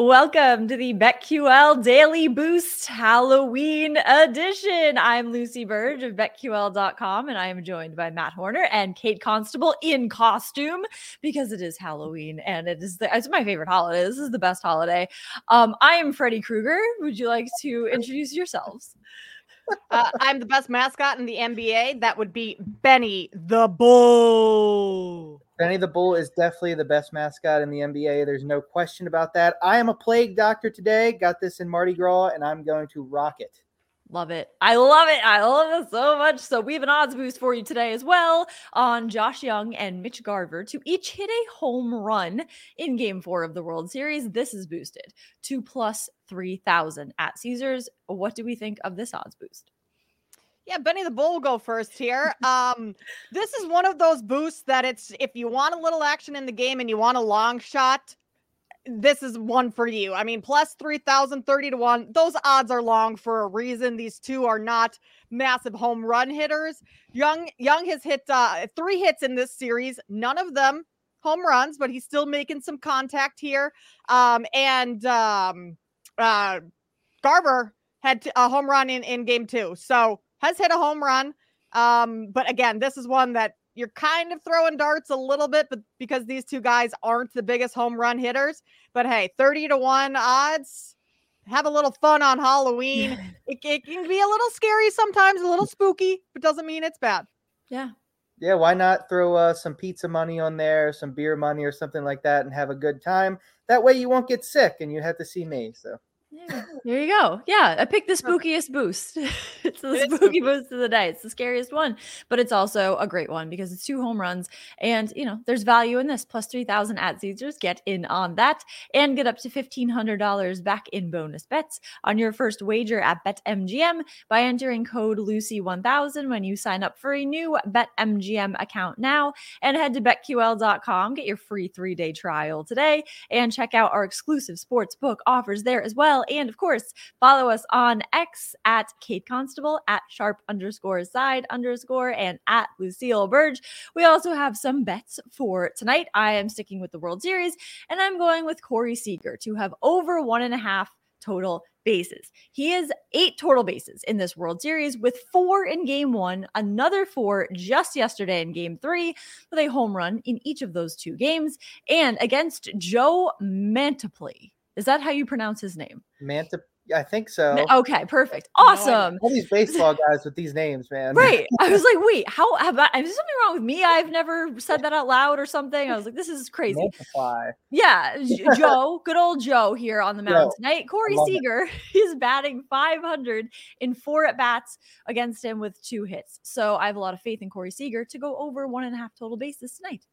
Welcome to the BetQL Daily Boost Halloween edition. I'm Lucy Burge of BetQL.com, and I am joined by Matt Horner and Kate Constable in costume because it is Halloween and it is the, it's my favorite holiday. This is the best holiday. Um, I am Freddy Krueger. Would you like to introduce yourselves? Uh, I'm the best mascot in the NBA. That would be Benny the Bull. Benny the Bull is definitely the best mascot in the NBA. There's no question about that. I am a plague doctor today. Got this in Mardi Gras, and I'm going to rock it. Love it. I love it. I love it so much. So we have an odds boost for you today as well on Josh Jung and Mitch Garver to each hit a home run in game four of the World Series. This is boosted to plus 3,000 at Caesars. What do we think of this odds boost? Yeah, Benny the Bull will go first here. Um, this is one of those boosts that it's if you want a little action in the game and you want a long shot, this is one for you. I mean, plus 3,000, 30 to 1. Those odds are long for a reason. These two are not massive home run hitters. Young Jung has hit uh, three hits in this series, none of them home runs, but he's still making some contact here. Um, and um, uh, Garver had a home run in, in game two. So has hit a home run. Um, but again, this is one that you're kind of throwing darts a little bit, but because these two guys aren't the biggest home run hitters. But hey, 30 to 1 odds. Have a little fun on Halloween. It, it can be a little scary sometimes, a little spooky, but doesn't mean it's bad. Yeah. Yeah, why not throw uh, some pizza money on there, some beer money, or something like that, and have a good time? That way, you won't get sick, and you have to see me. So yeah, there you go. Yeah, I picked the spookiest boost. it's the it spooky boost of the day. It's the scariest one, but it's also a great one because it's two home runs, and you know there's value in this. Plus three thousand at Caesars. Get in on that and get up to fifteen hundred dollars back in bonus bets on your first wager at BetMGM by entering code Lucy one thousand when you sign up for a new BetMGM account now. And head to BetQL.com, get your free three day trial today, and check out our exclusive sports book offers there as well well. And of course, follow us on X at Kate Constable, at sharp underscore side underscore, and at Lucille Burge. We also have some bets for tonight. I am sticking with the World Series, and I'm going with Corey Seager to have over one and a half total bases. He has eight total bases in this World Series with four in game one, another four just yesterday in game three, with a home run in each of those two games. And against Joe Mantiply, is that how you pronounce his name? Manta. I think so. Okay, perfect. Awesome. All these baseball guys with these names, man. Right. I was like, wait, how have I, is something wrong with me? I've never said that out loud or something. I was like, this is crazy. Multiply. Yeah. Joe, good old Joe here on the mound tonight. Corey Seager is batting 500 in four at bats against him with two hits. So I have a lot of faith in Corey Seager to go over one and a half total bases tonight.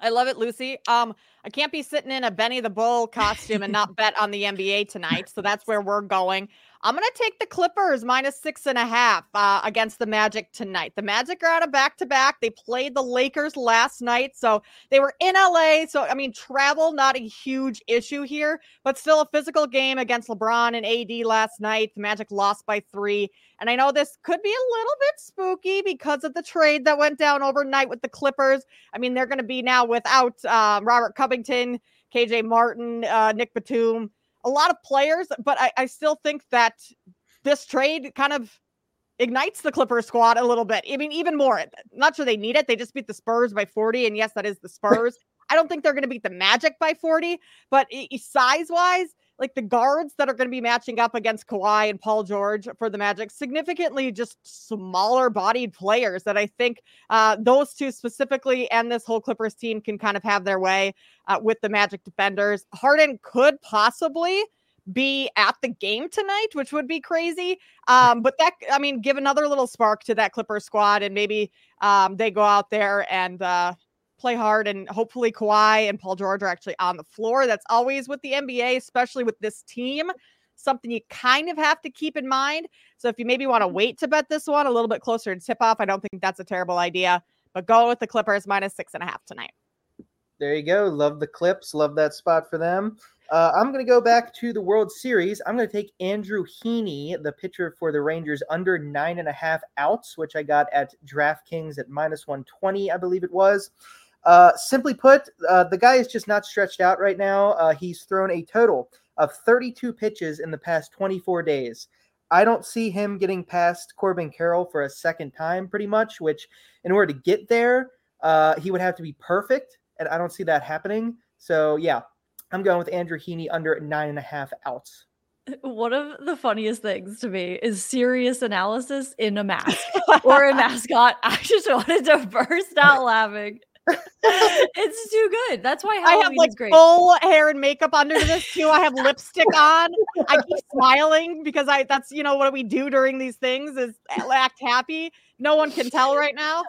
I love it, Lucy. Um, I can't be sitting in a Benny the Bull costume and not bet on the NBA tonight. So that's where we're going. I'm going to take the Clippers minus six and a half uh, against the Magic tonight. The Magic are out of back to back. They played the Lakers last night. So they were in LA. So, I mean, travel, not a huge issue here, but still a physical game against LeBron and AD last night. The Magic lost by three. And I know this could be a little bit spooky because of the trade that went down overnight with the Clippers. I mean, they're going to be now without uh, Robert Covington, KJ Martin, uh, Nick Batum a lot of players, but I, I still think that this trade kind of ignites the Clippers squad a little bit. I mean, even more. Not sure they need it. They just beat the Spurs by 40. And yes, that is the Spurs. I don't think they're going to beat the Magic by 40, but size wise, like the guards that are going to be matching up against Kawhi and Paul George for the Magic, significantly just smaller bodied players that I think uh, those two specifically and this whole Clippers team can kind of have their way uh, with the Magic defenders. Harden could possibly be at the game tonight, which would be crazy. Um, but that, I mean, give another little spark to that Clipper squad, and maybe um, they go out there and uh, play hard, and hopefully Kawhi and Paul George are actually on the floor. That's always with the NBA, especially with this team. Something you kind of have to keep in mind. So if you maybe want to mm-hmm. wait to bet this one a little bit closer to tip off, I don't think that's a terrible idea. But go with the Clippers minus six and a half tonight. There you go. Love the clips. Love that spot for them. Uh, I'm going to go back to the World Series. I'm going to take Andrew Heaney, the pitcher for the Rangers, under nine and a half outs, which I got at DraftKings at minus 120, I believe it was. Uh, simply put, uh, the guy is just not stretched out right now. Uh, he's thrown a total of 32 pitches in the past 24 days. I don't see him getting past Corbin Carroll for a second time, pretty much, which in order to get there, uh, he would have to be perfect. And I don't see that happening. So, yeah, I'm going with Andrew Heaney under nine and a half outs. One of the funniest things to me is serious analysis in a mask or a mascot. I just wanted to burst out laughing. It's too good. That's why Halloween I have like great. full hair and makeup under this too. I have lipstick on. I keep smiling because I that's you know what we do during these things is act happy. No one can tell right now.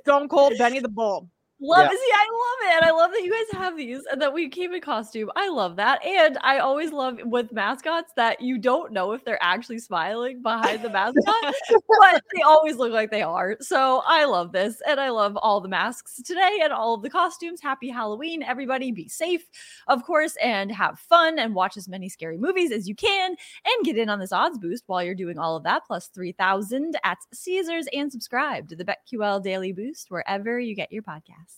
Stone Cold Benny the Bull. Love yeah. see, I love it. I love that you guys have these and that we came in costume. I love that. And I always love with mascots that you don't know if they're actually smiling behind the mascot, but they always look like they are. So I love this. And I love all the masks today and all of the costumes. Happy Halloween. Everybody be safe, of course, and have fun and watch as many scary movies as you can and get in on this odds boost while you're doing all of that, plus 3000 at Caesars and subscribe to the BetQL Daily Boost wherever you get your podcast.